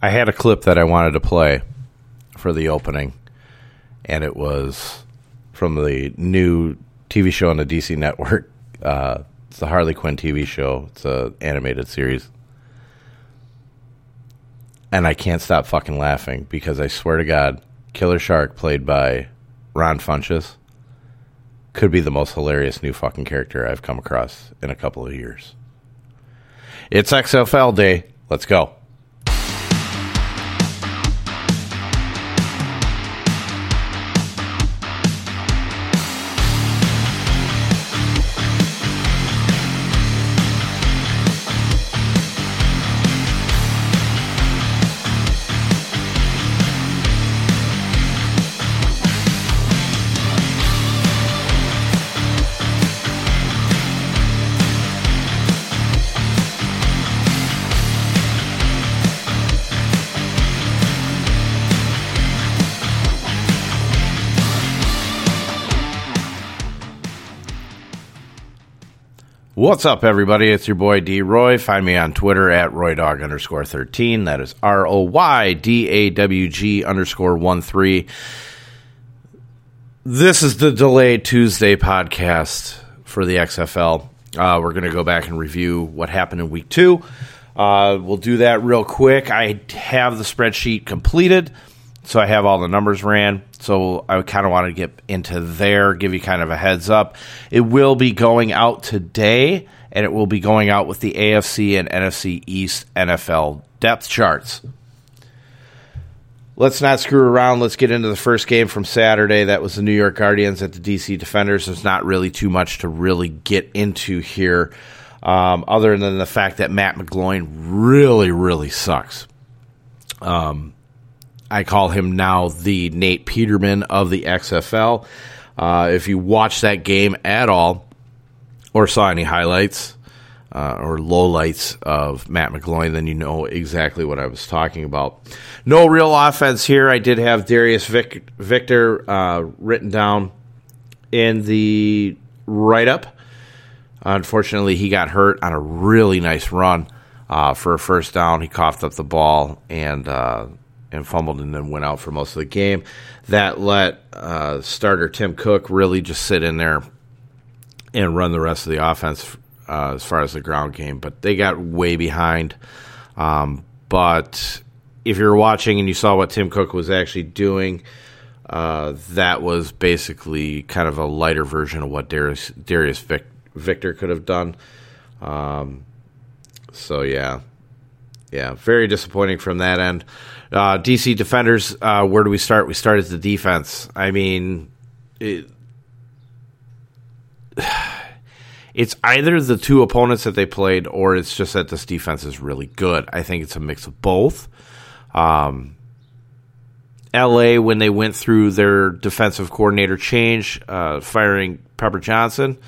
I had a clip that I wanted to play for the opening, and it was from the new TV show on the DC network. Uh, it's the Harley Quinn TV show. It's an animated series. And I can't stop fucking laughing because I swear to God, Killer Shark, played by Ron Funches, could be the most hilarious new fucking character I've come across in a couple of years. It's XFL day. Let's go. What's up, everybody? It's your boy D Roy. Find me on Twitter at RoyDawg underscore 13. That is R O Y D A W G underscore 1 3. This is the delayed Tuesday podcast for the XFL. Uh, we're going to go back and review what happened in week two. Uh, we'll do that real quick. I have the spreadsheet completed. So I have all the numbers ran. So I kind of want to get into there, give you kind of a heads up. It will be going out today, and it will be going out with the AFC and NFC East NFL depth charts. Let's not screw around. Let's get into the first game from Saturday. That was the New York Guardians at the DC Defenders. There's not really too much to really get into here, um, other than the fact that Matt McGloin really, really sucks. Um, I call him now the Nate Peterman of the XFL. Uh, if you watch that game at all or saw any highlights uh, or lowlights of Matt McGloin, then you know exactly what I was talking about. No real offense here. I did have Darius Vic- Victor uh, written down in the write up. Unfortunately, he got hurt on a really nice run uh, for a first down. He coughed up the ball and uh, and fumbled and then went out for most of the game. That let uh, starter Tim Cook really just sit in there and run the rest of the offense uh, as far as the ground game. But they got way behind. Um, but if you're watching and you saw what Tim Cook was actually doing, uh, that was basically kind of a lighter version of what Darius, Darius Vic, Victor could have done. Um, so yeah, yeah, very disappointing from that end. Uh, DC defenders, uh, where do we start? We start at the defense. I mean, it, it's either the two opponents that they played, or it's just that this defense is really good. I think it's a mix of both. Um, LA, when they went through their defensive coordinator change, uh, firing Pepper Johnson,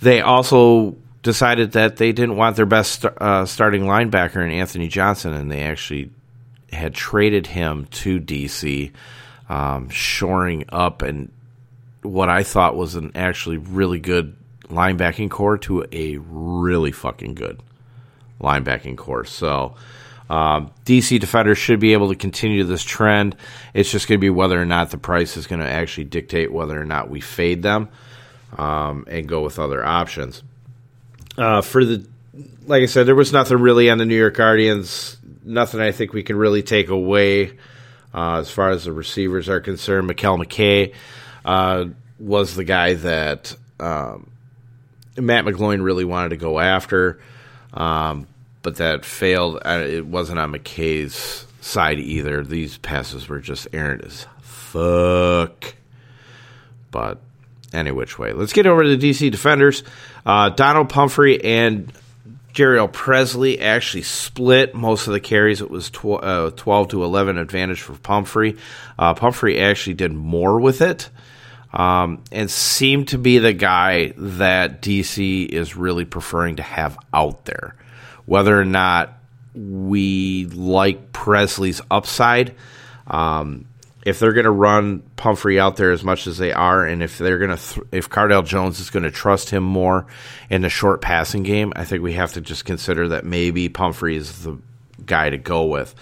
they also decided that they didn't want their best uh, starting linebacker in Anthony Johnson, and they actually had traded him to DC, um, shoring up and what I thought was an actually really good linebacking corps to a really fucking good linebacking corps. So. Um, DC defenders should be able to continue this trend. It's just going to be whether or not the price is going to actually dictate whether or not we fade them um, and go with other options. Uh, for the, like I said, there was nothing really on the New York Guardians. Nothing I think we can really take away uh, as far as the receivers are concerned. Mekale McKay uh, was the guy that um, Matt McGloin really wanted to go after, um, but that failed. It wasn't on McKay's side either. These passes were just errant as fuck. But any which way. Let's get over to the DC Defenders. Uh, Donald Pumphrey and Jhurell Pressley actually split most of the carries. It was tw- uh, 12 to 11 advantage for Pumphrey. Uh, Pumphrey actually did more with it um, and seemed to be the guy that DC is really preferring to have out there. Whether or not we like Pressley's upside, um, if they're going to run Pumphrey out there as much as they are, and if they're going to, th- if Cardale Jones is going to trust him more in the short passing game, I think we have to just consider that maybe Pumphrey is the guy to go with.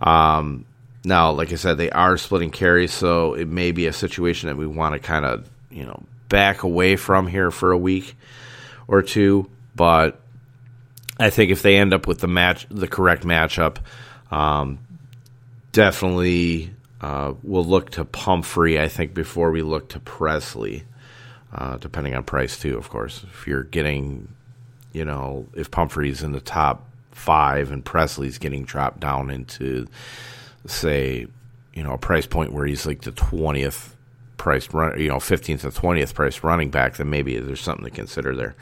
Um, now, like I said, they are splitting carries, so it may be a situation that we want to kind of, you know, back away from here for a week or two. But I think if they end up with the match, the correct matchup, um, definitely uh, we'll look to Pumphrey. I think before we look to Pressley, uh, depending on price too, of course. If you're getting, you know, if Pumphrey's in the top five and Pressley's getting dropped down into say, you know, a price point where he's like the twentieth priced run, you know, fifteenth or twentieth priced running back, then maybe there's something to consider there.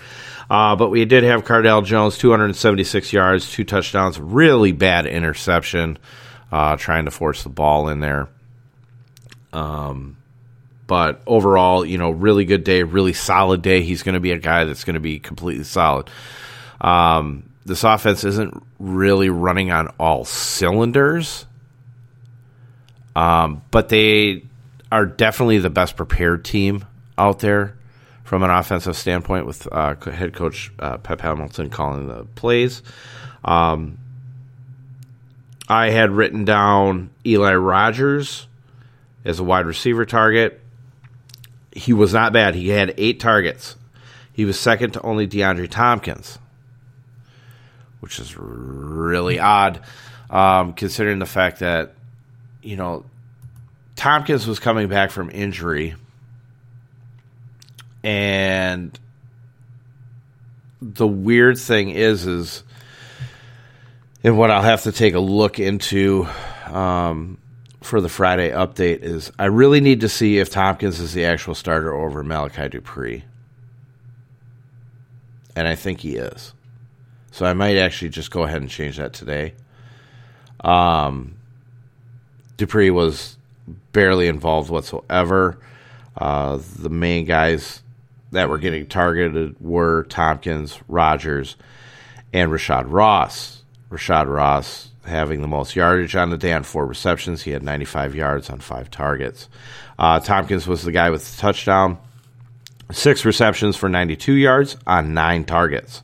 Uh, but we did have Cardale Jones, two hundred and seventy six yards, two touchdowns, really bad interception, uh, trying to force the ball in there. Um, but overall, you know, really good day, really solid day. He's going to be a guy that's going to be completely solid. Um, this offense isn't really running on all cylinders. Um, but they are definitely the best prepared team out there from an offensive standpoint with uh, head coach uh, Pep Hamilton calling the plays. Um, I had written down Eli Rogers as a wide receiver target. He was not bad. He had eight targets. He was second to only DeAndre Tompkins, which is really odd um, considering the fact that you know, Tompkins was coming back from injury, and the weird thing is, is, and what I'll have to take a look into um, for the Friday update is, I really need to see if Tompkins is the actual starter over Malachi Dupre. and I think he is. So I might actually just go ahead and change that today. Um, Dupre was barely involved whatsoever. Uh, the main guys that were getting targeted were Tompkins, Rogers, and Rashad Ross. Rashad Ross having the most yardage on the day on four receptions. He had 95 yards on five targets. Uh, Tompkins was the guy with the touchdown, six receptions for 92 yards on nine targets.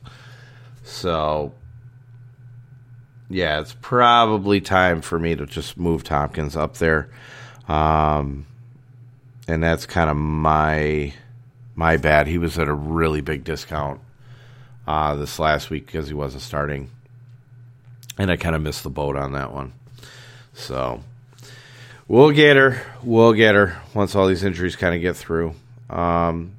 So yeah, it's probably time for me to just move Tompkins up there. Um, and that's kind of my my bad. He was at a really big discount uh, this last week because he wasn't starting, and I kind of missed the boat on that one. So we'll get her. We'll get her once all these injuries kind of get through. Um,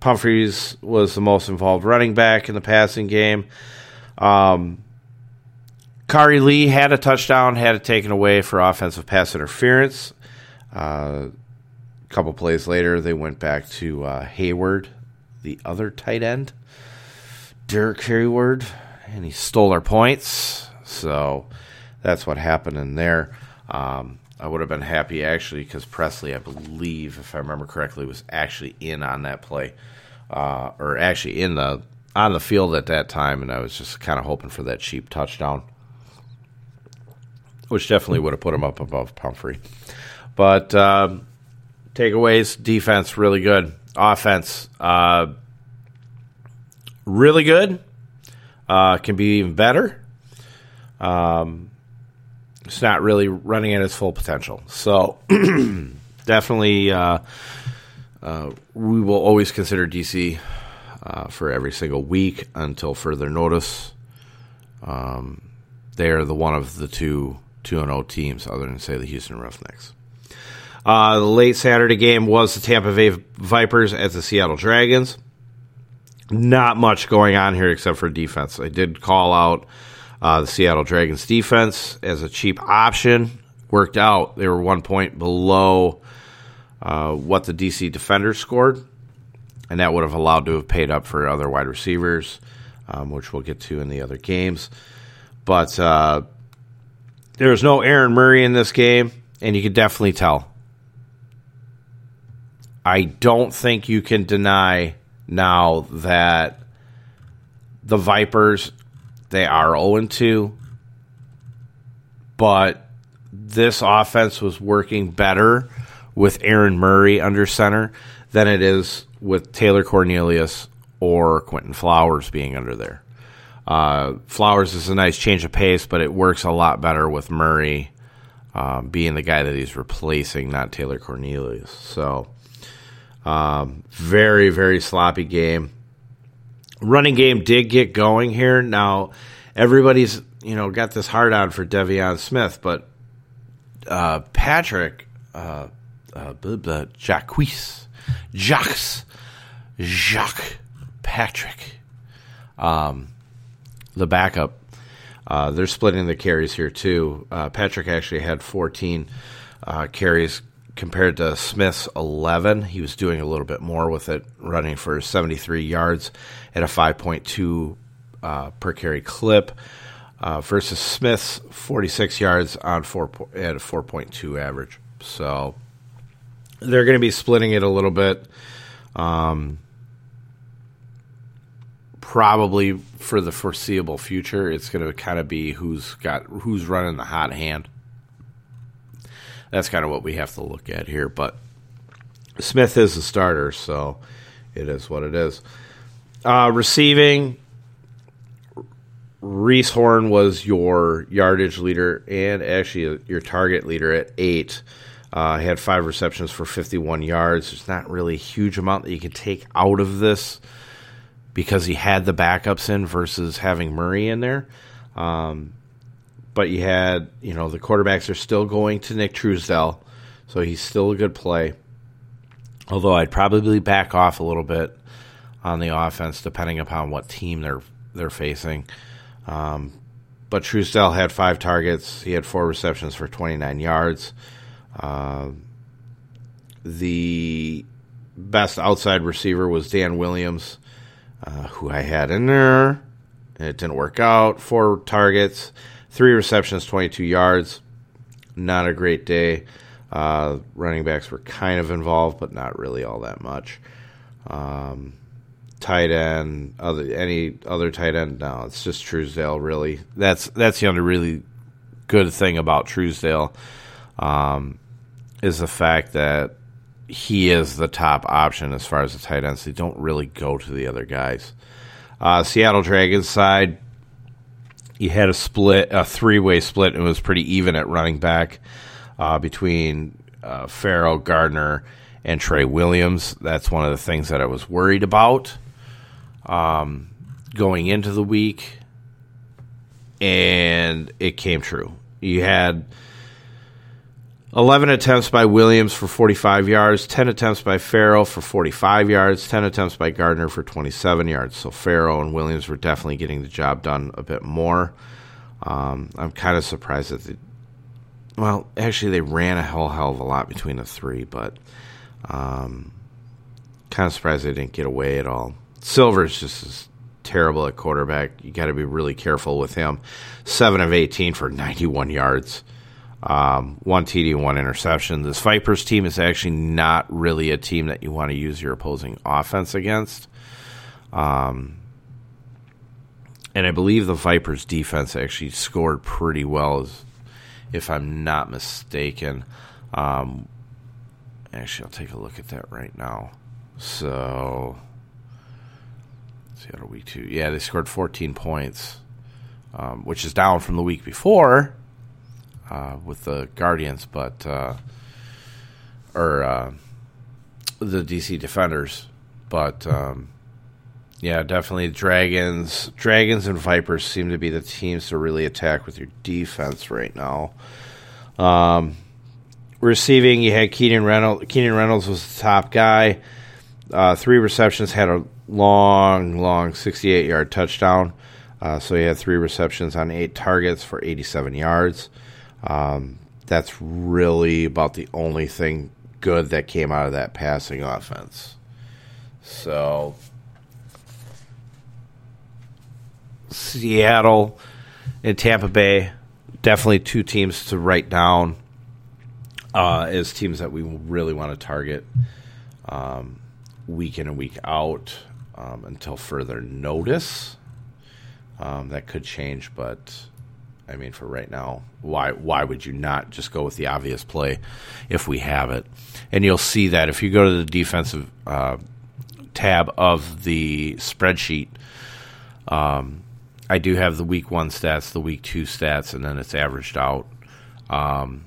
Pumphrey's was the most involved running back in the passing game. Um, Khari Lee had a touchdown, had it taken away for offensive pass interference. Uh, a couple plays later, they went back to uh, Hayward, the other tight end, Derek Hayward, and he stole our points. So that's what happened in there. Um, I would have been happy actually because Pressley, I believe, if I remember correctly, was actually in on that play, uh, or actually in the on the field at that time, and I was just kind of hoping for that cheap touchdown which definitely would have put him up above Pumphrey. But um, takeaways, defense really good, offense uh, really good, uh, can be even better. Um, it's not really running at its full potential. So definitely, uh, uh, we will always consider DC uh, for every single week until further notice. Um, they are the one of the two 2 0 teams other than, say, the Houston Roughnecks. Uh, the late Saturday game was the Tampa Bay Vipers at the Seattle Dragons. Not much going on here except for defense. I did call out uh, the Seattle Dragons defense as a cheap option. Worked out. They were one point below uh, what the DC defenders scored, and that would have allowed to have paid up for other wide receivers, um, which we'll get to in the other games. But uh, was no Aaron Murray in this game, and you can definitely tell. I don't think you can deny now that the Vipers they are 0 2, but this offense was working better with Aaron Murray under center than it is with Taylor Cornelius or Quentin Flowers being under there. Uh, Flowers is a nice change of pace, but it works a lot better with Murray um, being the guy that he's replacing, not Taylor Cornelius. So, um, very, very sloppy game. Running game did get going here. Now, everybody's you know got this hard on for De'Veon Smith, but uh, Patrick uh, uh, Jacques Jacques Jacques Patrick, um, the backup. Uh, they're splitting the carries here too. Uh, Patrick actually had 14 uh, carries compared to Smith's 11. He was doing a little bit more with it, running for 73 yards at a 5.2 uh, per carry clip. Uh, versus Smith's 46 yards on four at a 4.2 average. So they're going to be splitting it a little bit. Um, probably for the foreseeable future, it's going to kind of be who's got who's running the hot hand. That's kind of what we have to look at here. But Smith is the starter, so it is what it is. Uh, receiving, Reece Horn was your yardage leader and actually your target leader at eight. Uh, had five receptions for 51 yards. There's not really a huge amount that you can take out of this because he had the backups in versus having Murray in there. Um, but you had, you know, the quarterbacks are still going to Nick Truesdell, so he's still a good play. Although I'd probably back off a little bit on the offense, depending upon what team they're they're facing. Um, but Truesdell had five targets. He had four receptions for 29 yards. Uh, the best outside receiver was Dan Williams, uh, who I had in there. It didn't work out. Four targets, three receptions, 22 yards. Not a great day. Uh, running backs were kind of involved, but not really all that much. Um, tight end, other any other tight end? No, it's just Truesdell. Really, that's that's the only really good thing about Truesdell. Um, is the fact that he is the top option as far as the tight ends. They don't really go to the other guys. Uh, Seattle Dragons side, you had a split, a three way split, and it was pretty even at running back uh, between uh, Farrell, Gardner, and Trey Williams. That's one of the things that I was worried about um, going into the week, and it came true. You had 11 attempts by Williams for 45 yards, 10 attempts by Farrell for 45 yards, 10 attempts by Gardner for 27 yards. So Farrell and Williams were definitely getting the job done a bit more. Um, I'm kind of surprised that they, well, actually, they ran a hell, hell of a lot between the three, but um, kind of surprised they didn't get away at all. Silvers just as terrible at quarterback. You got to be really careful with him. 7 of 18 for 91 yards um, one TD, one interception. This Vipers team is actually not really a team that you want to use your opposing offense against. Um, and I believe the Vipers defense actually scored pretty well, if I'm not mistaken. Um, actually, I'll take a look at that right now. So, Seattle week two. Yeah, they scored 14 points, um, which is down from the week before uh, with the Guardians, but uh, or uh, the DC Defenders, but um, yeah, definitely Dragons, Dragons and Vipers seem to be the teams to really attack with your defense right now. Um, receiving, you had Keenan Reynolds. Keenan Reynolds was the top guy. Uh, three receptions, had a long, long 68 yard touchdown. Uh, so he had three receptions on eight targets for 87 yards. Um, that's really about the only thing good that came out of that passing offense. So, Seattle and Tampa Bay, definitely two teams to write down uh, as teams that we really want to target um, week in and week out um, until further notice. Um, that could change, but I mean, for right now, why why would you not just go with the obvious play if we have it? And you'll see that if you go to the defensive uh, tab of the spreadsheet, um, I do have the week one stats, the week two stats, and then it's averaged out. Um,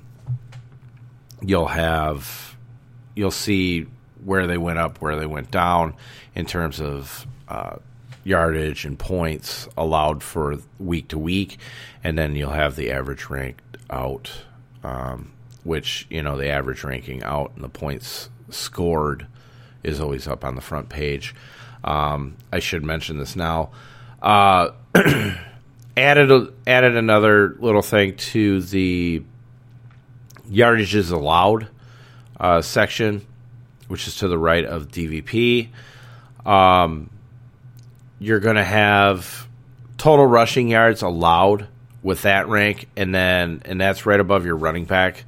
you'll have, you'll see where they went up, where they went down in terms of uh, yardage and points allowed for week to week, and then you'll have the average ranked out, um, which you know the average ranking out and the points scored is always up on the front page. Um, I should mention this now. Uh, added a, added another little thing to the yardages allowed uh, section, which is to the right of DVP. Um, you're going to have total rushing yards allowed with that rank, and then and that's right above your running back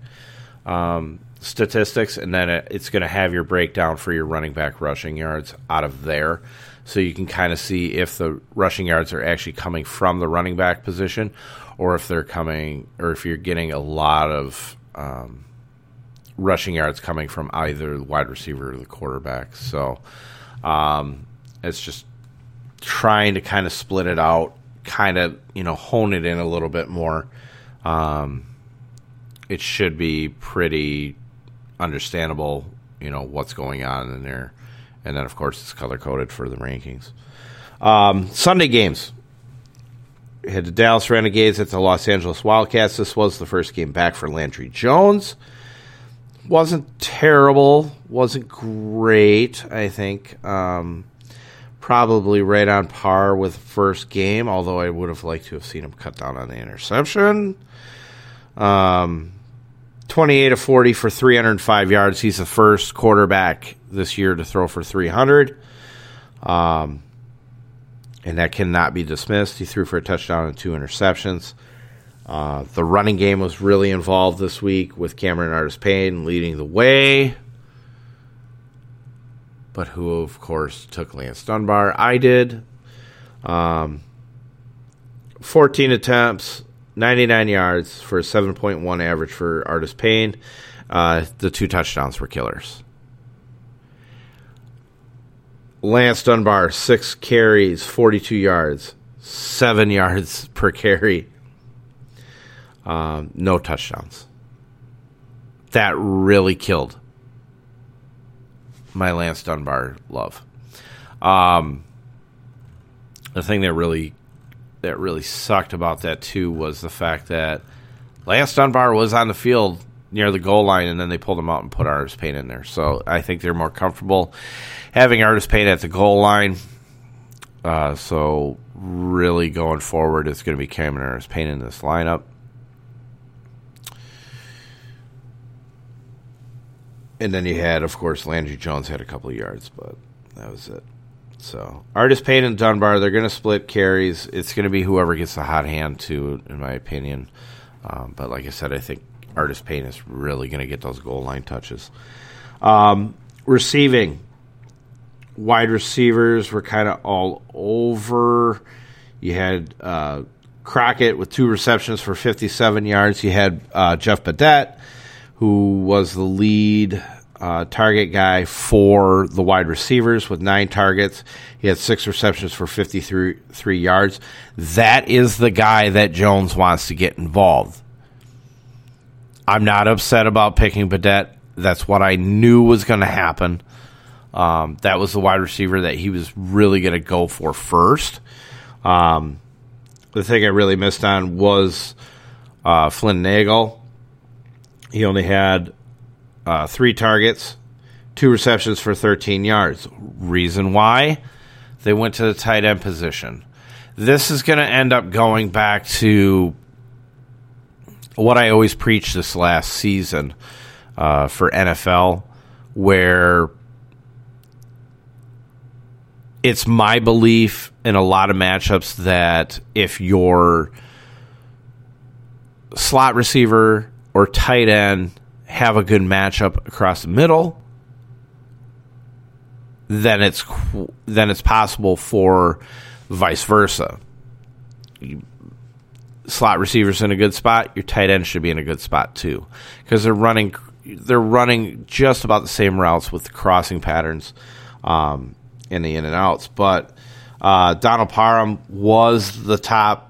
um, statistics, and then it, it's going to have your breakdown for your running back rushing yards out of there so you can kind of see if the rushing yards are actually coming from the running back position or if they're coming or if you're getting a lot of um, rushing yards coming from either the wide receiver or the quarterback. So um, it's just trying to kind of split it out, kind of you know hone it in a little bit more. Um, it should be pretty understandable, you know what's going on in there and then of course it's color coded for the rankings. Um, Sunday games. We had the Dallas Renegades at the Los Angeles Wildcats. This was the first game back for Landry Jones. Wasn't terrible. Wasn't great. I think um, probably right on par with first game. Although I would have liked to have seen him cut down on the interception. Um, 28 of 40 for 305 yards. He's the first quarterback this year to throw for 300. Um, and that cannot be dismissed. He threw for a touchdown and two interceptions. Uh, the running game was really involved this week with Cameron Artis-Payne leading the way. But who, of course, took Lance Dunbar? I did. Um, 14 attempts, 99 yards for a 7.1 average for Artis-Payne. Uh, the two touchdowns were killers. Lance Dunbar, six carries, 42 yards, seven yards per carry, um, no touchdowns. That really killed my Lance Dunbar love. Um, the thing that really that really sucked about that too was the fact that Lance Dunbar was on the field near the goal line, and then they pulled him out and put Artis-Payne in there. So I think they're more comfortable having Artis-Payne at the goal line. Uh, so really going forward, it's going to be Cameron Artis-Payne in this lineup. And then you had, of course, Landry Jones had a couple of yards, but that was it. So Artis-Payne and Dunbar, they're going to split carries. It's going to be whoever gets the hot hand, too, in my opinion. Um, but like I said, I think Artis-Payne is really going to get those goal line touches. Um, receiving, wide receivers were kind of all over. You had uh, Crockett with two receptions for 57 yards. You had uh, Jeff Badet, who was the lead uh, target guy for the wide receivers with nine targets. He had six receptions for 53 three yards. That is the guy that Jones wants to get involved. I'm not upset about picking Badet. That's what I knew was going to happen. Um, that was the wide receiver that he was really going to go for first. Um, the thing I really missed on was uh, Flynn Nagel. He only had uh, three targets, two receptions for 13 yards. Reason why? They went to the tight end position. This is going to end up going back to what I always preached this last season uh, for NFL, where it's my belief in a lot of matchups that if your slot receiver or tight end have a good matchup across the middle, then it's then it's possible for vice versa. You, slot receivers in a good spot, your tight end should be in a good spot too, because they're running they're running just about the same routes with the crossing patterns um, in the in and outs. But Uh, Donald Parham was the top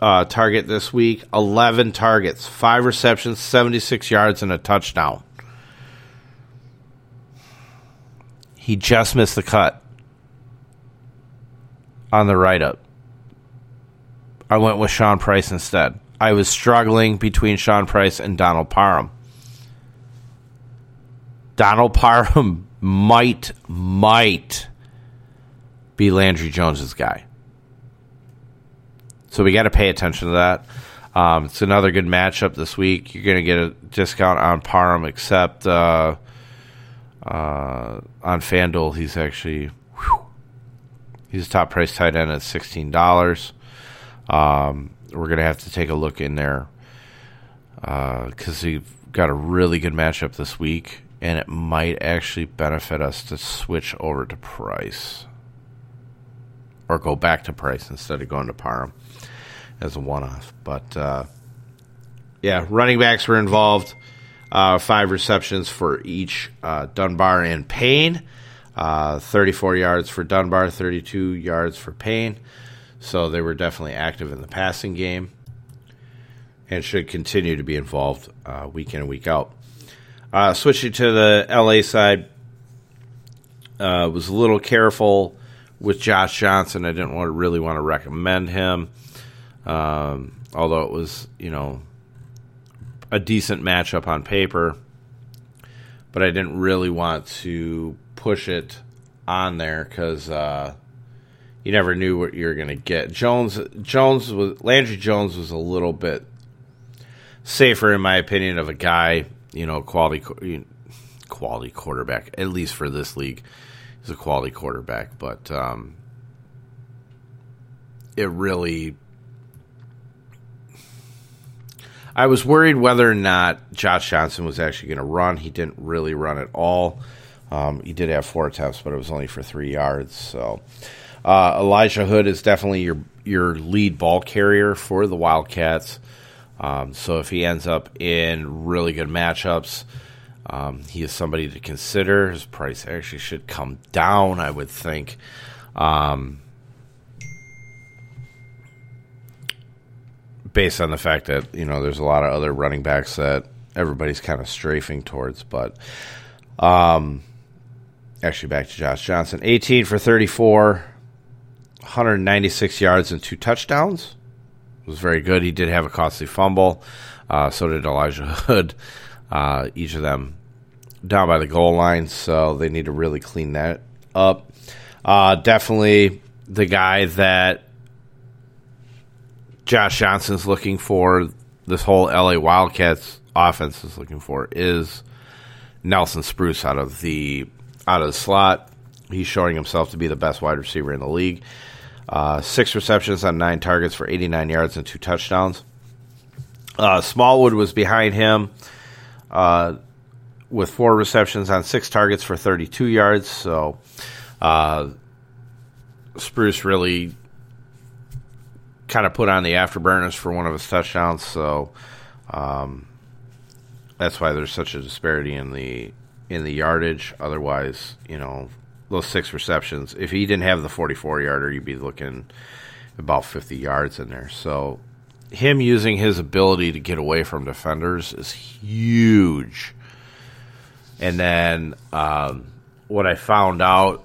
uh, target this week. 11 targets, 5 receptions, 76 yards, and a touchdown. He just missed the cut on the write up. I went with Sean Price instead. I was struggling between Sean Price and Donald Parham. Donald Parham might, might be Landry Jones's guy. So we got to pay attention to that. Um, it's another good matchup this week. You're going to get a discount on Parham, except uh, uh, on FanDuel, he's actually whew, he's top price tight end at sixteen dollars. Um, we're going to have to take a look in there because uh, he got a really good matchup this week, and it might actually benefit us to switch over to Price or go back to Price instead of going to Parham as a one-off. But uh, yeah, running backs were involved. Uh, five receptions for each uh, Dunbar and Payne. Uh, 34 yards for Dunbar, 32 yards for Payne. So they were definitely active in the passing game and should continue to be involved uh, week in and week out. Uh, switching to the LA side, was a little careful with Josh Johnson. I didn't want to really want to recommend him, um, although it was you know a decent matchup on paper. But I didn't really want to push it on there because uh, you never knew what you were going to get. Jones Jones was Landry Jones was a little bit safer in my opinion of a guy, you know, quality quality quarterback at least for this league. He's a quality quarterback, but um, it really I was worried whether or not Josh Johnson was actually going to run. He didn't really run at all. Um, he did have four attempts, but it was only for three yards. So uh, Elijah Hood is definitely your your lead ball carrier for the Wildcats. Um, so if he ends up in really good matchups, um, he is somebody to consider. His price actually should come down, I would think. Um, based on the fact that you know there's a lot of other running backs that everybody's kind of strafing towards, but um, actually back to Josh Johnson, 18 for 34, 196 yards and two touchdowns. It was very good. He did have a costly fumble. Uh, so did Elijah Hood. Uh, each of them down by the goal line, so they need to really clean that up. Uh, definitely the guy that Josh Johnson's looking for, this whole LA Wildcats offense is looking for, is Nelson Spruce out of the out of the slot. He's showing himself to be the best wide receiver in the league. Uh, six receptions on nine targets for 89 yards and two touchdowns. Uh, Smallwood was behind him uh, with four receptions on six targets for 32 yards. So uh, Spruce really kind of put on the afterburners for one of his touchdowns. So um, that's why there's such a disparity in the in the yardage. Otherwise, you know, those six receptions. If he didn't have the 44 yarder, you'd be looking about 50 yards in there. So him using his ability to get away from defenders is huge. And then um, what I found out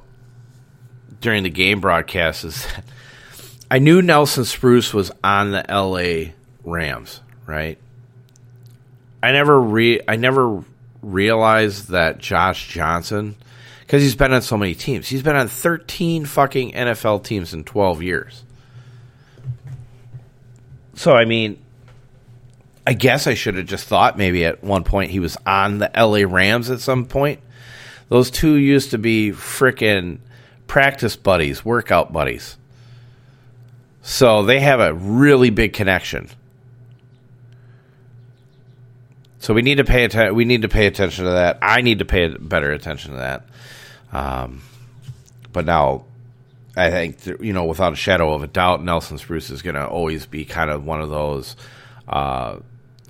during the game broadcast is that I knew Nelson Spruce was on the LA Rams, right? I never re I never realized that Josh Johnson because he's been on so many teams. He's been on 13 fucking NFL teams in 12 years. So I mean, I guess I should have just thought maybe at one point he was on the LA Rams at some point. Those two used to be freaking practice buddies, workout buddies. So they have a really big connection. So we need to pay attention. We need to pay attention to that. I need to pay better attention to that. Um, but now, I think you know, without a shadow of a doubt, Nelson Spruce is going to always be kind of one of those, uh,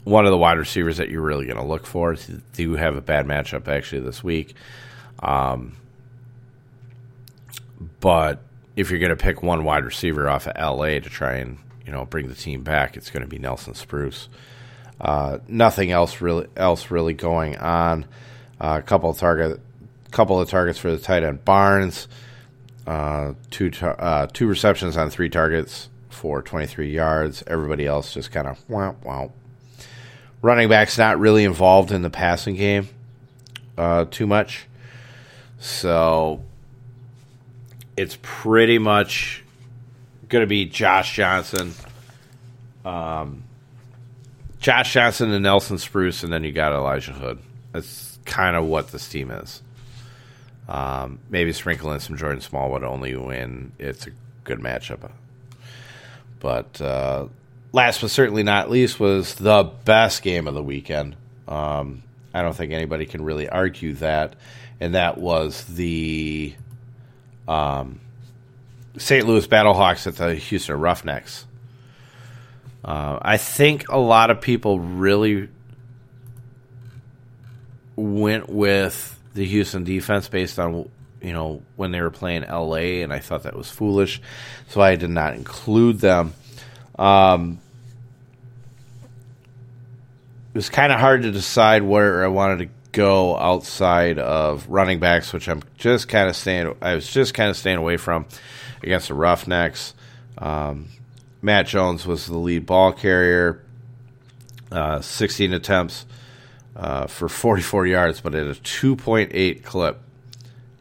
one of the wide receivers that you're really going to look for. Do have a bad matchup actually this week, um, but if you're going to pick one wide receiver off of LA to try and you know bring the team back, it's going to be Nelson Spruce. Uh, nothing else really else really going on. Uh, a couple of target, couple of targets for the tight end Barnes. Uh, two tar- uh, two receptions on three targets for 23 yards. Everybody else just kind of wow wow. Running backs not really involved in the passing game uh, too much, so it's pretty much going to be Josh Johnson, um, Josh Johnson and Nelson Spruce, and then you got Elijah Hood. That's kind of what this team is. Um, maybe sprinkle in some Jordan Smallwood only when it's a good matchup. But uh, last but certainly not least was the best game of the weekend. Um, I don't think anybody can really argue that, and that was the um, St. Louis Battlehawks at the Houston Roughnecks. Uh, I think a lot of people really went with the Houston defense based on you know when they were playing LA, and I thought that was foolish, so I did not include them. Um, it was kind of hard to decide where I wanted to go outside of running backs, which I'm just kind of staying. I was just kind of staying away from against the Roughnecks. Um, Matt Jones was the lead ball carrier, uh, 16 attempts uh, for 44 yards, but at a 2.8 clip.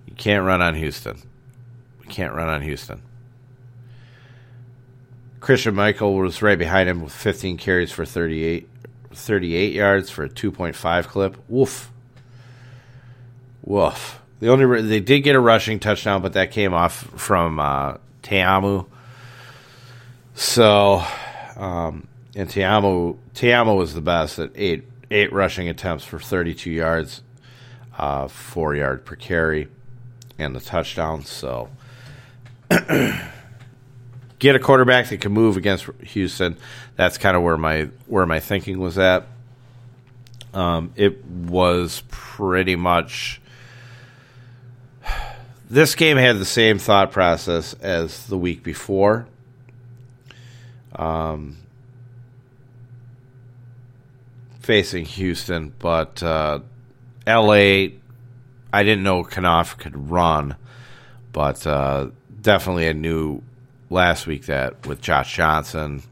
You can't run on Houston. You can't run on Houston. Christine Michael was right behind him with 15 carries for 38, 38 yards for a 2.5 clip. Woof. Woof. The only they did get a rushing touchdown, but that came off from uh, Ta'amu so, um, and Ta'amu Ta'amu was the best at eight eight rushing attempts for 32 yards, uh, four yard per carry, and the touchdown. So, get a quarterback that can move against Houston. That's kind of where my where my thinking was at. Um, it was pretty much. This game had the same thought process as the week before um, facing Houston, but uh, L.A. I didn't know Kanoff could run, but uh, definitely I knew last week that with Josh Johnson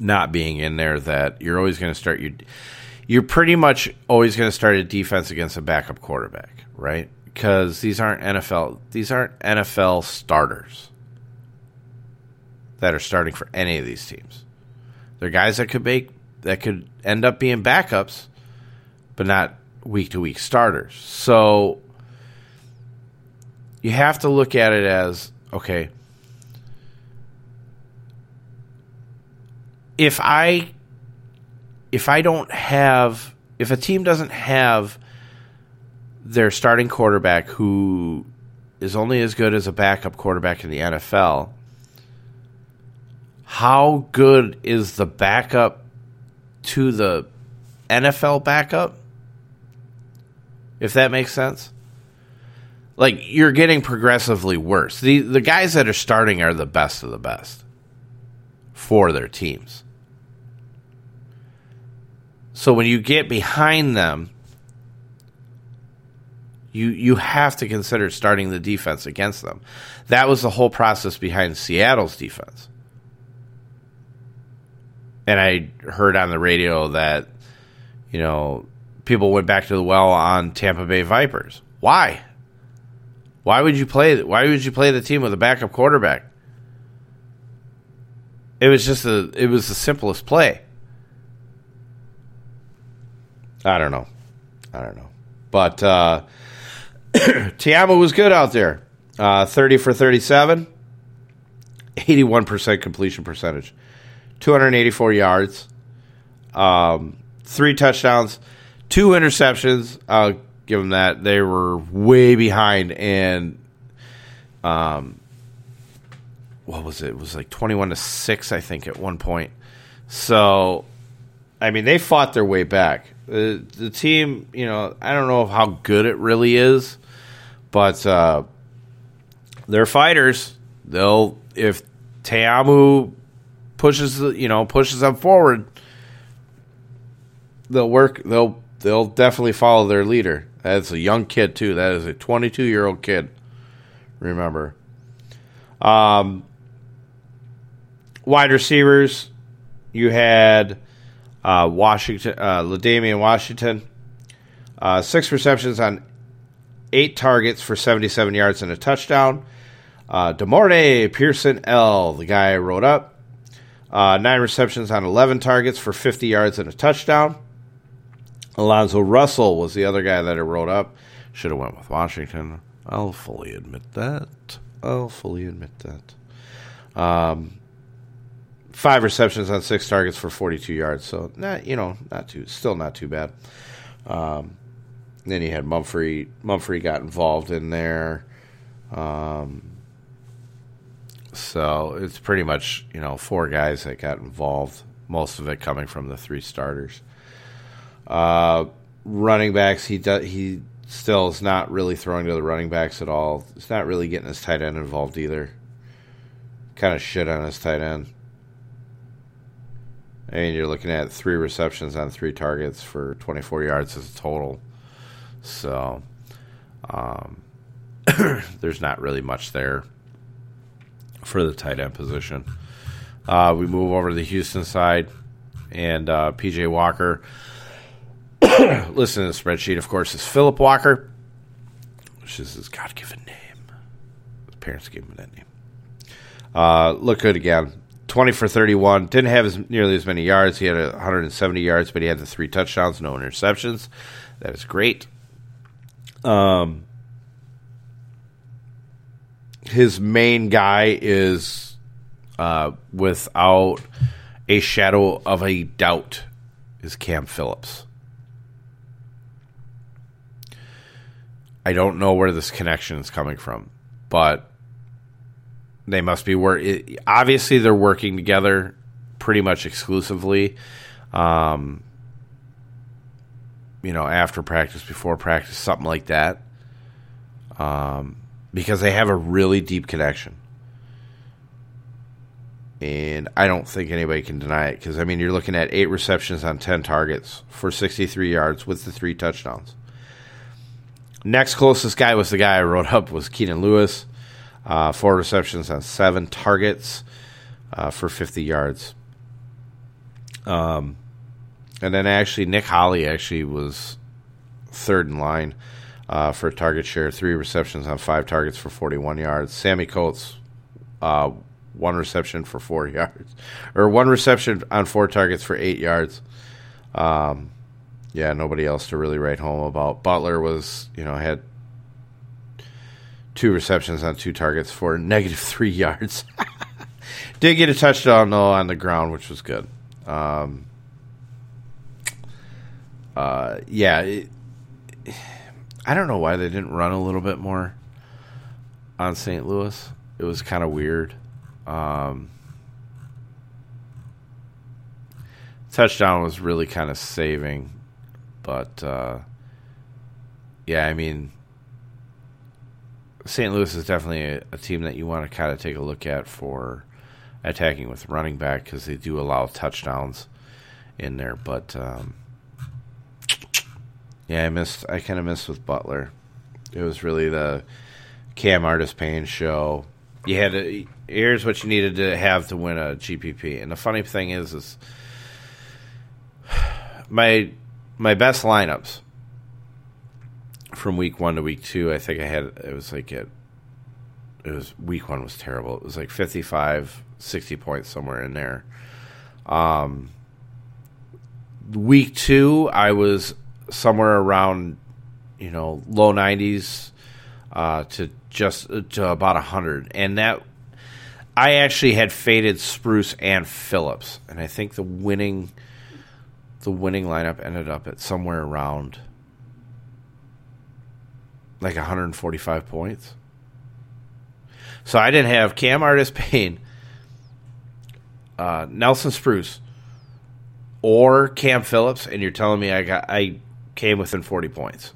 not being in there, that you're always going to start your. You're pretty much always going to start a defense against a backup quarterback, right? Because these aren't NFL. These aren't NFL starters that are starting for any of these teams. They're guys that could make that could end up being backups, but not week to week starters. So you have to look at it as okay. If I if I don't have if a team doesn't have their starting quarterback who is only as good as a backup quarterback in the NFL, how good is the backup to the NFL backup? If that makes sense. Like you're getting progressively worse. The the guys that are starting are the best of the best for their teams. So when you get behind them, you you have to consider starting the defense against them. That was the whole process behind Seattle's defense and I heard on the radio that you know people went back to the well on Tampa Bay Vipers. Why? Why would you play? Why would you play the team with a backup quarterback? It was just a. It was the simplest play. I don't know. I don't know. But uh, Ta'amu was good out there. Uh, 30 for 37, 81% completion percentage. 284 yards, um, three touchdowns, two interceptions. I'll give them that. They were way behind, and um, what was it? It was like 21 to six, I think, at one point. So, I mean, they fought their way back. The, the team, you know, I don't know how good it really is, but uh, they're fighters. They'll if Ta'amu pushes you know pushes them forward, they'll work. They'll they'll definitely follow their leader. That's a young kid too. That is a 22 year old kid. Remember, um, wide receivers. You had uh, Washington, uh, L'Damian Washington, uh, six receptions on eight targets for 77 yards and a touchdown. Uh, De'Mornay Pierson-El, the guy I wrote up, uh, nine receptions on 11 targets for 50 yards and a touchdown. Alonzo Russell was the other guy that I wrote up. Should have went with Washington. I'll fully admit that. I'll fully admit that. Um, five receptions on six targets for 42 yards. So not you know not too still not too bad. Um, then you had Mumphrey. Mumphrey got involved in there. Um, so it's pretty much you know four guys that got involved. Most of it coming from the three starters. Uh, running backs, he does he still is not really throwing to the running backs at all. He's not really getting his tight end involved either. Kind of shit on his tight end. And you're looking at three receptions on three targets for 24 yards as a total. So, um, there's not really much there for the tight end position. Uh, we move over to the Houston side, and uh, PJ Walker. listen to the spreadsheet, of course, is Philip Walker, which is his God given name. His parents gave him that name. Uh, look good again. 20 for 31. Didn't have as nearly as many yards. He had 170 yards, but he had the three touchdowns, no interceptions. That is great. Um, his main guy is, uh, without a shadow of a doubt, is Cam Phillips. I don't know where this connection is coming from, but they must be work. Obviously, they're working together pretty much exclusively. Um, you know, after practice, before practice, something like that. Um, because they have a really deep connection. And I don't think anybody can deny it because, I mean, you're looking at eight receptions on 10 targets for 63 yards with the three touchdowns. Next closest guy was the guy I wrote up was Keenan Lewis. Uh, four receptions on seven targets uh, for 50 yards. Um, and then actually, Nick Holley actually was third in line uh, for target share, three receptions on five targets for 41 yards. Sammie Coates, uh, one reception for four yards, or one reception on four targets for eight yards. Um, yeah, nobody else to really write home about. Butler was, you know, had two receptions on two targets for negative three yards. Did get a touchdown though on the ground, which was good. Um, uh, yeah, it, I don't know why they didn't run a little bit more on St. Louis. It was kind of weird. Um, touchdown was really kind of saving, but uh, yeah, I mean St. Louis is definitely a, a team that you want to kind of take a look at for attacking with running back because they do allow touchdowns in there. But um, yeah, I missed. I kind of missed with Butler. It was really the Cam Artis-Payne show. You had to, here's what you needed to have to win a GPP. And the funny thing is, is my my best lineups from week one to week two, I think I had it was like it. It was week one was terrible. It was like 55, 60 points somewhere in there. Um, week two, I was somewhere around, you know, low nineties uh, to just to about hundred, and that I actually had faded Spruce and Phillips, and I think the winning the winning lineup ended up at somewhere around like 145 points. So I didn't have Cam Artis Payne, uh, Nelson Spruce, or Cam Phillips, and you're telling me I got I came within 40 points.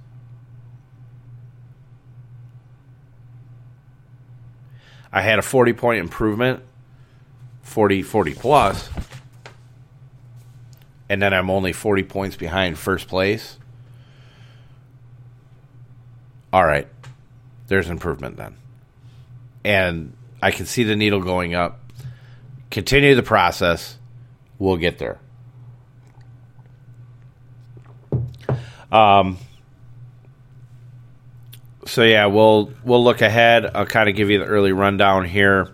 I had a 40 point improvement, 40, 40 plus, and then I'm only 40 points behind first place. All right, there's improvement then. And I can see the needle going up. Continue the process. We'll get there. Um, so yeah, we'll we'll look ahead. I'll kind of give you the early rundown here.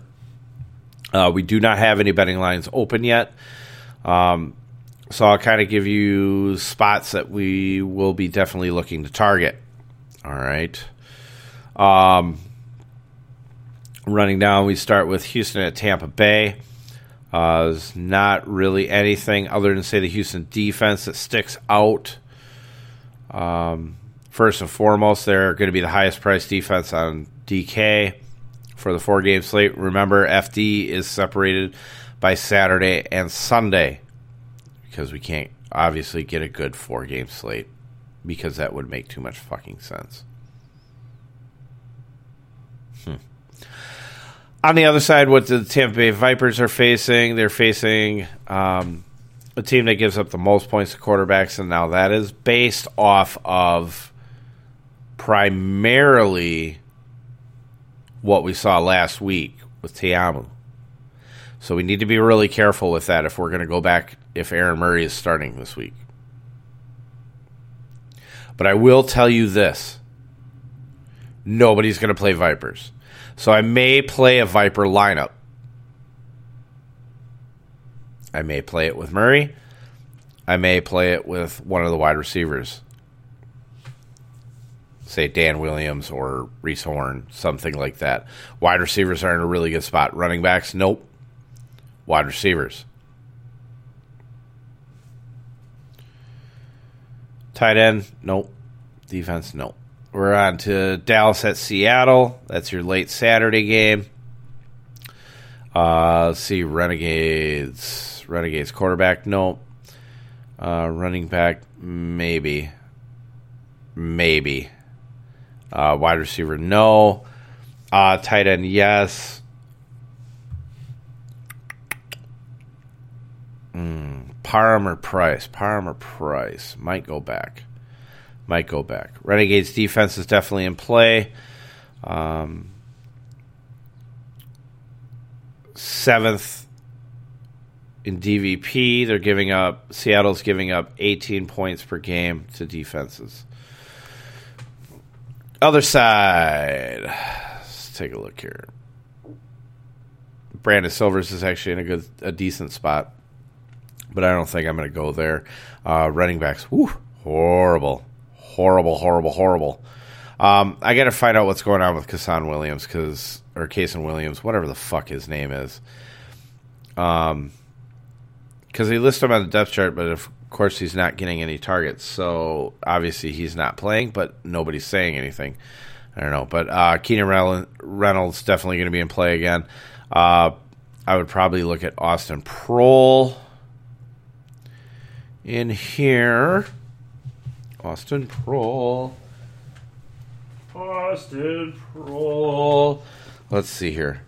Uh, we do not have any betting lines open yet, um, so I'll kind of give you spots that we will be definitely looking to target. All right. Um, running down, we start with Houston at Tampa Bay. Uh, there's not really anything other than say the Houston defense that sticks out. Um, first and foremost, they're going to be the highest priced defense on DK for the four game slate. Remember, FD is separated by Saturday and Sunday because we can't obviously get a good four game slate because that would make too much fucking sense. Hmm. On the other side, what the Tampa Bay Vipers are facing, they're facing um, a team that gives up the most points to quarterbacks, and now that is based off of primarily what we saw last week with Ta'amu. So we need to be really careful with that if we're going to go back if Aaron Murray is starting this week. But I will tell you this nobody's going to play Vipers. So I may play a Viper lineup. I may play it with Murray. I may play it with one of the wide receivers. Say Dan Williams or Reece Horn, something like that. Wide receivers are in a really good spot. Running backs, nope. Wide receivers. Tight end, nope. Defense, nope. We're on to Dallas at Seattle. That's your late Saturday game. Uh, let's see, Renegades. Renegades quarterback, no. Uh, running back, maybe. Maybe. Uh, wide receiver, no. Uh, tight end, yes. Mm, Parham or Price? Parham or Price? Might go back. Might go back. Renegades defense is definitely in play. Um, seventh in DVP. They're giving up, Seattle's giving up 18 points per game to defenses. Other side. Let's take a look here. Brandon Silvers is actually in a good, a decent spot, but I don't think I'm going to go there. Uh, running backs, whew, horrible, horrible, horrible, horrible. Um, I got to find out what's going on with Kasan Williams, because or Kason Williams, whatever the fuck his name is. Um, because they list him on the depth chart, but of course he's not getting any targets. So obviously he's not playing, but nobody's saying anything. I don't know, but uh, Keenan Reynolds definitely going to be in play again. Uh, I would probably look at Austin Proehl in here. Austin Proehl. Austin Proehl. Let's see here.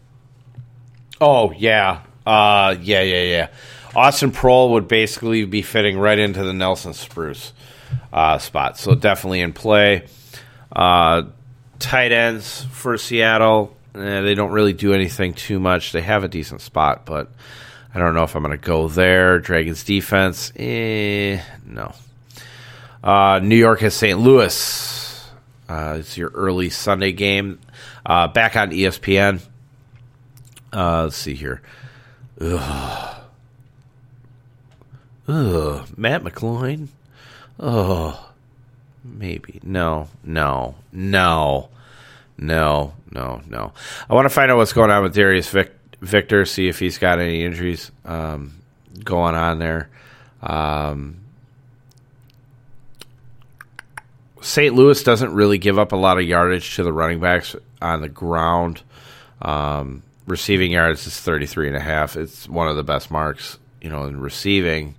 Oh yeah, uh, yeah, yeah, yeah. Austin Proehl would basically be fitting right into the Nelson Spruce uh, spot, so definitely in play. Uh, tight ends for Seattle, eh, they don't really do anything too much. They have a decent spot, but I don't know if I'm going to go there. Dragons defense, eh, no. Uh, New York has St. Louis. Uh, it's your early Sunday game. Uh, back on ESPN. Uh, let's see here. Ugh. Ugh. Matt McGloin. Oh, maybe. No, no, no, no, no, no. I want to find out what's going on with Darius Vic- Victor, see if he's got any injuries um, going on there. Um, St. Louis doesn't really give up a lot of yardage to the running backs on the ground. Um, receiving yards is 33 and a half. It's one of the best marks, you know, in receiving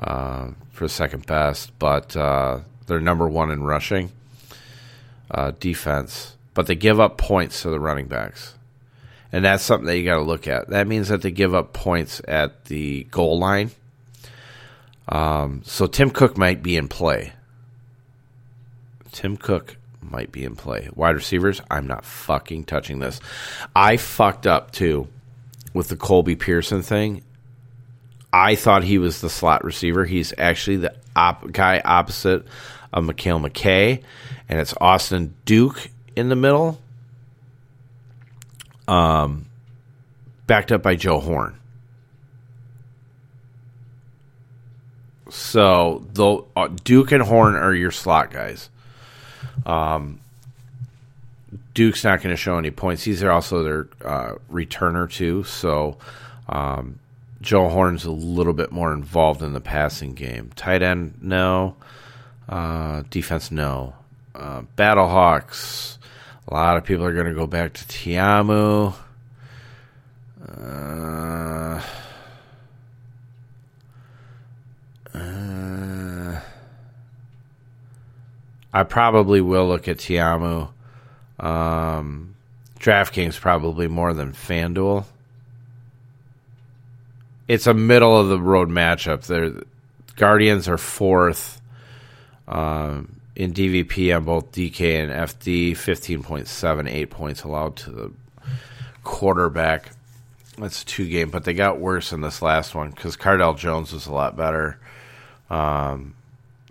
uh, for second best, but uh, they're number one in rushing uh, defense. But they give up points to the running backs. And that's something that you got to look at. That means that they give up points at the goal line. Um, so Tim Cook might be in play. Tim Cook might be in play. Wide receivers, I'm not fucking touching this. I fucked up too with the Colby Pearson thing. I thought he was the slot receiver. He's actually the op- guy opposite of Mekale McKay, and it's Austin Duke in the middle, um, backed up by Joe Horn. So the uh, Duke and Horn are your slot guys. Um, Duke's not going to show any points. He's also their uh, returner too. So um, Joe Horn's a little bit more involved in the passing game. Tight end, no. Uh, defense, no. Uh, Battlehawks. A lot of people are going to go back to Ta'amu. Uh, uh, I probably will look at Ta'amu. Um, DraftKings probably more than FanDuel. It's a middle of the road matchup. The Guardians are fourth um, in DVP on both DK and FD. 15.78 points allowed to the quarterback. That's a two game, but they got worse in this last one because Cardale Jones was a lot better um,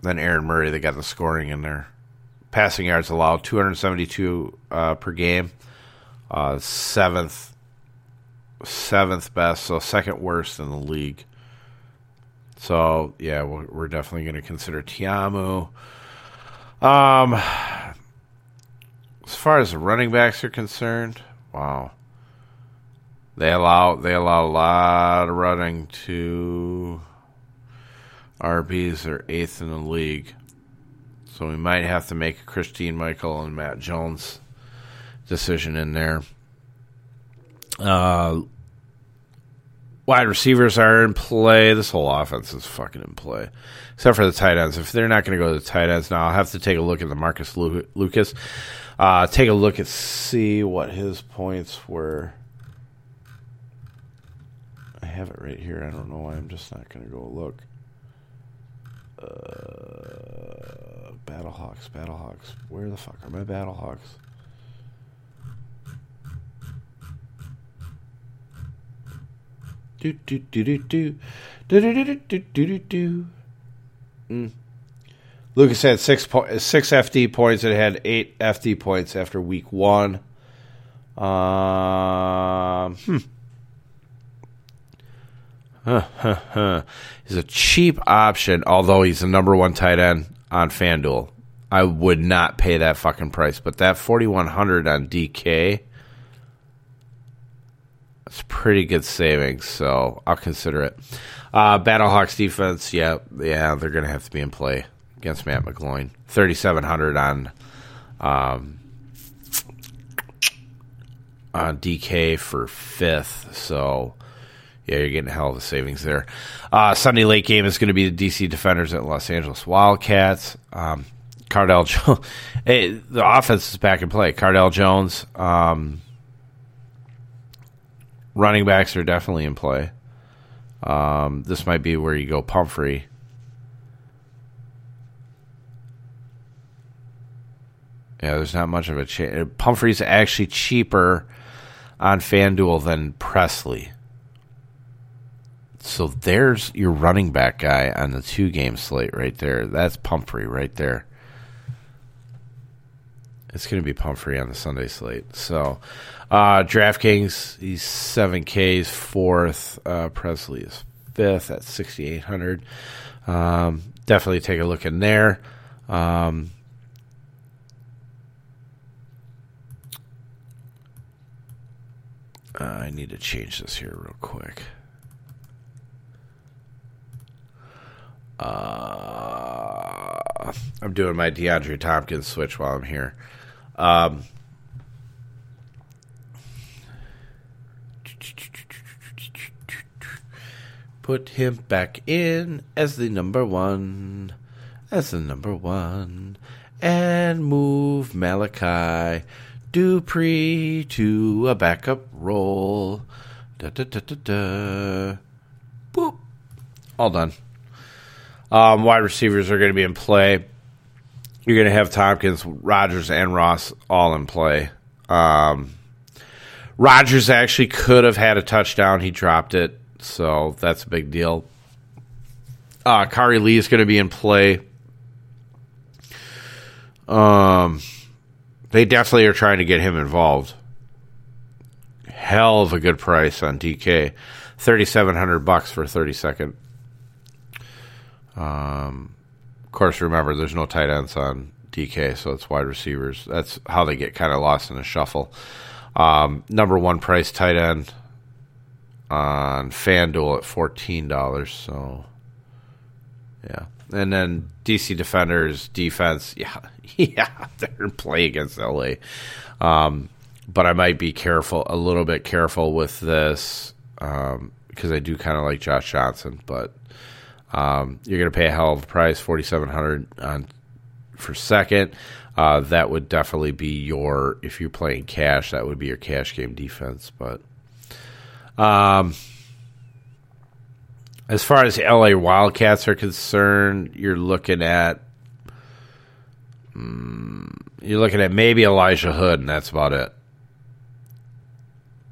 than Aaron Murray. They got the scoring in there passing yards allowed, 272 uh, per game, uh, seventh seventh best, so second worst in the league. So yeah, we're, definitely going to consider Ta'amu. Um, as far as the running backs are concerned, wow, they allow they allow a lot of running to RBs. They're eighth in the league. So we might have to make a Christine Michael and Matt Jones decision in there. Uh, wide receivers are in play. This whole offense is fucking in play, except for the tight ends. If they're not going to go to the tight ends now, I'll have to take a look at the Marcus Lucas. Uh, take a look at see what his points were. I have it right here. I don't know why I'm just not going to go look. Uh, Battlehawks, Battlehawks. Where the fuck are my Battlehawks? Do do do do do do do do do do do do. Lucas had six po- six FD points and had eight FD points after week one. Um, hmm. He's a cheap option, although he's the number one tight end on FanDuel. I would not pay that fucking price, but that 4100 on DK it's pretty good savings, so I'll consider it. Uh, Battlehawks defense, yeah, yeah, they're going to have to be in play against Matt McGloin. 3700 on um, on DK for fifth, so yeah, you're getting a hell of a savings there. Uh, Sunday late game is going to be the DC Defenders at Los Angeles Wildcats. Um, Cardale Jones, hey, the offense is back in play. Cardale Jones, um, running backs are definitely in play. Um, this might be where you go Pumphrey. Yeah, there's not much of a change. Pumphrey's actually cheaper on FanDuel than Pressley. So there's your running back guy on the two game slate right there. That's Pumphrey right there. It's going to be Pumphrey on the Sunday slate. So uh, DraftKings, he's 7Ks, fourth. Uh, Pressley is fifth at 6,800. Um, definitely take a look in there. Um, I need to change this here real quick. Uh, I'm doing my DeAndre Thompkins switch while I'm here. Um, put him back in as the number one, as the number one, and move Malachi Dupre to a backup role. Da, da, da, da, da. Boop. All done. Um, wide receivers are going to be in play. You're going to have Thompkins, Rogers, and Ross all in play. Um, Rogers actually could have had a touchdown. He dropped it, so that's a big deal. Uh, Khari Lee is going to be in play. Um, they definitely are trying to get him involved. Hell of a good price on DK, thirty seven hundred bucks for a thirty second. Um, of course, remember there's no tight ends on DK, so it's wide receivers. That's how they get kind of lost in the shuffle. Um, number one price tight end on FanDuel at fourteen dollars. So, yeah, and then DC Defenders defense. Yeah, yeah, they're in play against LA. Um, but I might be careful, a little bit careful with this because um, I do kind of like Josh Johnson. But um, you're going to pay a hell of a price, forty seven hundred on for second. Uh, that would definitely be your if you're playing cash. That would be your cash game defense. But um, as far as LA Wildcats are concerned, you're looking at um, you're looking at maybe Elijah Hood, and that's about it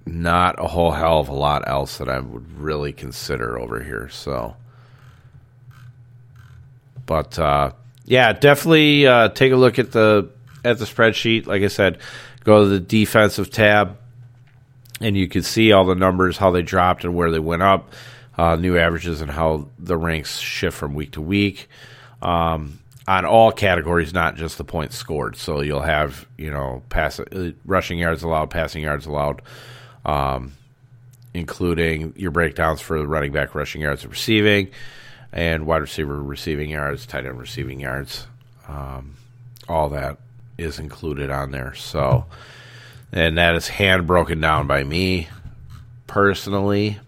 not a whole hell of a lot else that I would really consider over here. So, but uh, yeah, definitely uh, take a look at the at the spreadsheet. Like I said, go to the defensive tab, and you can see all the numbers, how they dropped and where they went up, uh, new averages, and how the ranks shift from week to week. Um, on all categories, not just the points scored. So you'll have, you know, pass, uh, rushing yards allowed, passing yards allowed, um, including your breakdowns for running back rushing yards and receiving, and wide receiver receiving yards, tight end receiving yards. Um, all that is included on there. So, and that is hand broken down by me personally.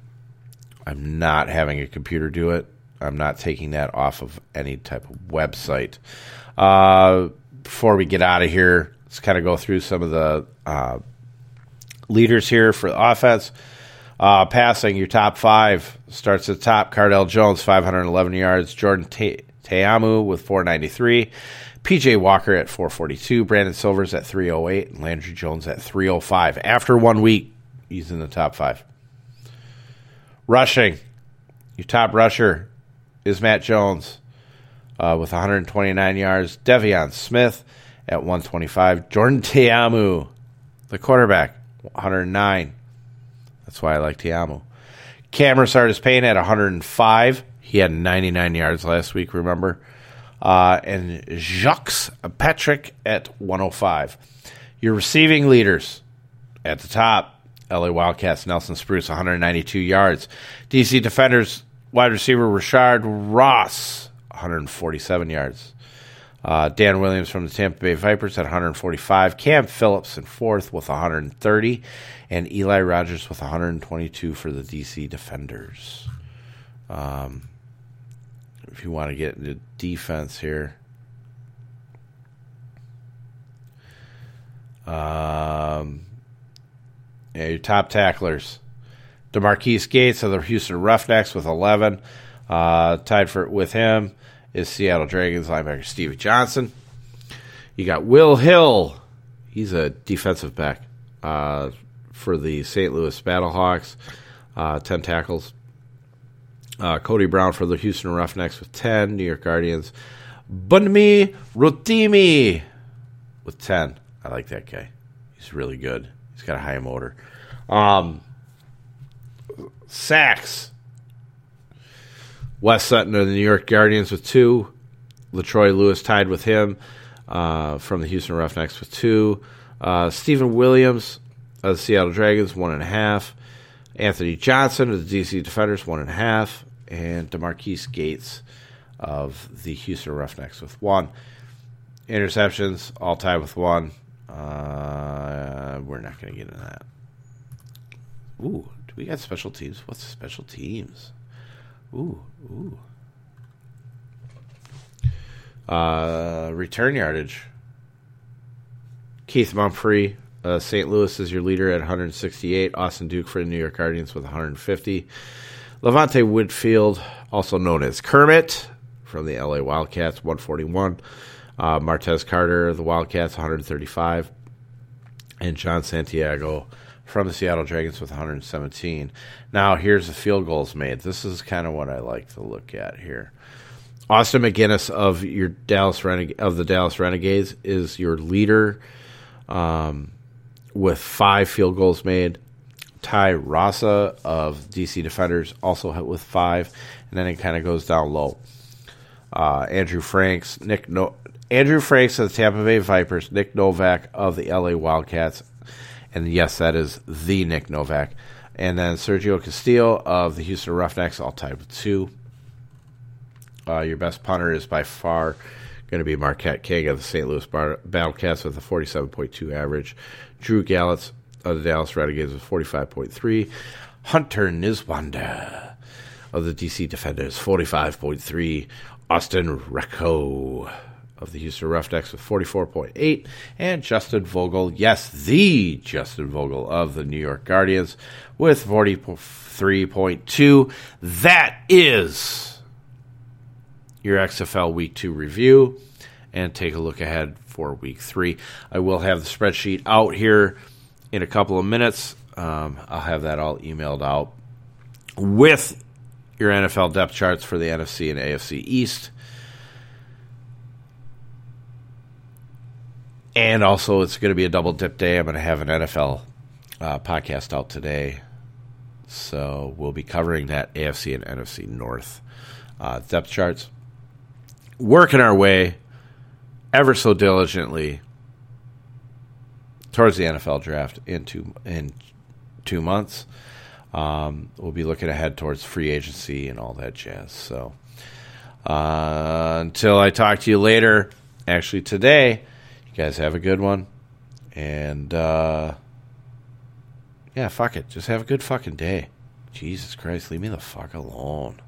I'm not having a computer do it. I'm not taking that off of any type of website. Uh, before we get out of here, let's kind of go through some of the uh, leaders here for the offense. Uh, passing, your top five starts at the top. Cardale Jones, 511 yards. Jordan Te- Ta'amu with 493. PJ Walker at 442. Brandon Silvers at 308. And Landry Jones at 305. After one week, he's in the top five. Rushing, your top rusher is Matt Jones uh, with 129 yards. De'Veon Smith at 125. Jordan Ta'amu, the quarterback, 109. That's why I like Ta'amu. Cameron Artis-Payne at 105. He had 99 yards last week, remember? Uh, and Jacques Patrick at 105. Your receiving leaders at the top LA Wildcats, Nelson Spruce, 192 yards. DC Defenders, wide receiver Rashad Ross, 147 yards. Uh, Dan Williams from the Tampa Bay Vipers at 145. Cam Phillips in fourth with 130. And Eli Rogers with 122 for the DC Defenders. Um, if you want to get into defense here. Um, yeah, your top tacklers. DeMarquis Gates of the Houston Roughnecks with 11. Uh, tied for with him is Seattle Dragons linebacker Stevie Johnson. You got Will Hill. He's a defensive back uh, for the St. Louis Battlehawks, uh, 10 tackles. Uh, Cody Brown for the Houston Roughnecks with 10. New York Guardians. Bunmi Rotimi with 10. I like that guy. He's really good. He's got a high motor. Um, sacks. Wes Sutton of the New York Guardians with two. Latroy Lewis tied with him uh, from the Houston Roughnecks with two. Uh, Stephen Williams of the Seattle Dragons, one and a half. Anthony Johnson of the DC Defenders, one and a half. And DeMarquis Gates of the Houston Roughnecks with one. Interceptions, all tied with one. Uh, we're not going to get into that. Ooh, do we got special teams? What's special teams? Ooh, ooh. Uh, return yardage. Keith Mumphrey Uh, St. Louis is your leader at 168. Austin Duke for the New York Guardians with 150. Levante Woodfield, also known as Kermit, from the LA Wildcats, 141. Uh, Martez Carter, the Wildcats, 135. And John Santiago from the Seattle Dragons with 117. Now, here's the field goals made. This is kind of what I like to look at here. Austin MacGinnis of your Dallas Reneg- of the Dallas Renegades is your leader um, with five field goals made. Ty Rausa of DC Defenders also hit with five, and then it kind of goes down low. Uh, Andrew Franks, Nick no- Andrew Franks of the Tampa Bay Vipers, Nick Novak of the LA Wildcats, and yes, that is the Nick Novak, and then Sergio Castillo of the Houston Roughnecks, all tied with two. Uh, your best punter is by far going to be Marquette King of the St. Louis Bar- Battlecats with a 47.2 average. Drew Galitz of the Dallas Renegades with 45.3. Hunter Niswander of the DC Defenders, 45.3. Austin Rehkow of the Houston Roughnecks with 44.8. And Justin Vogel, yes, the Justin Vogel of the New York Guardians with 43.2. That is your XFL Week 2 review and take a look ahead for Week 3. I will have the spreadsheet out here in a couple of minutes. Um, I'll have that all emailed out with your NFL depth charts for the NFC and AFC East. And also, it's going to be a double dip day. I'm going to have an NFL uh, podcast out today. So we'll be covering that AFC and NFC North uh, depth charts working our way ever so diligently towards the NFL draft in two in two months. Um, we'll be looking ahead towards free agency and all that jazz. So uh, until I talk to you later, actually today, guys have a good one, and uh, yeah, fuck it, just have a good fucking day. Jesus Christ, leave me the fuck alone.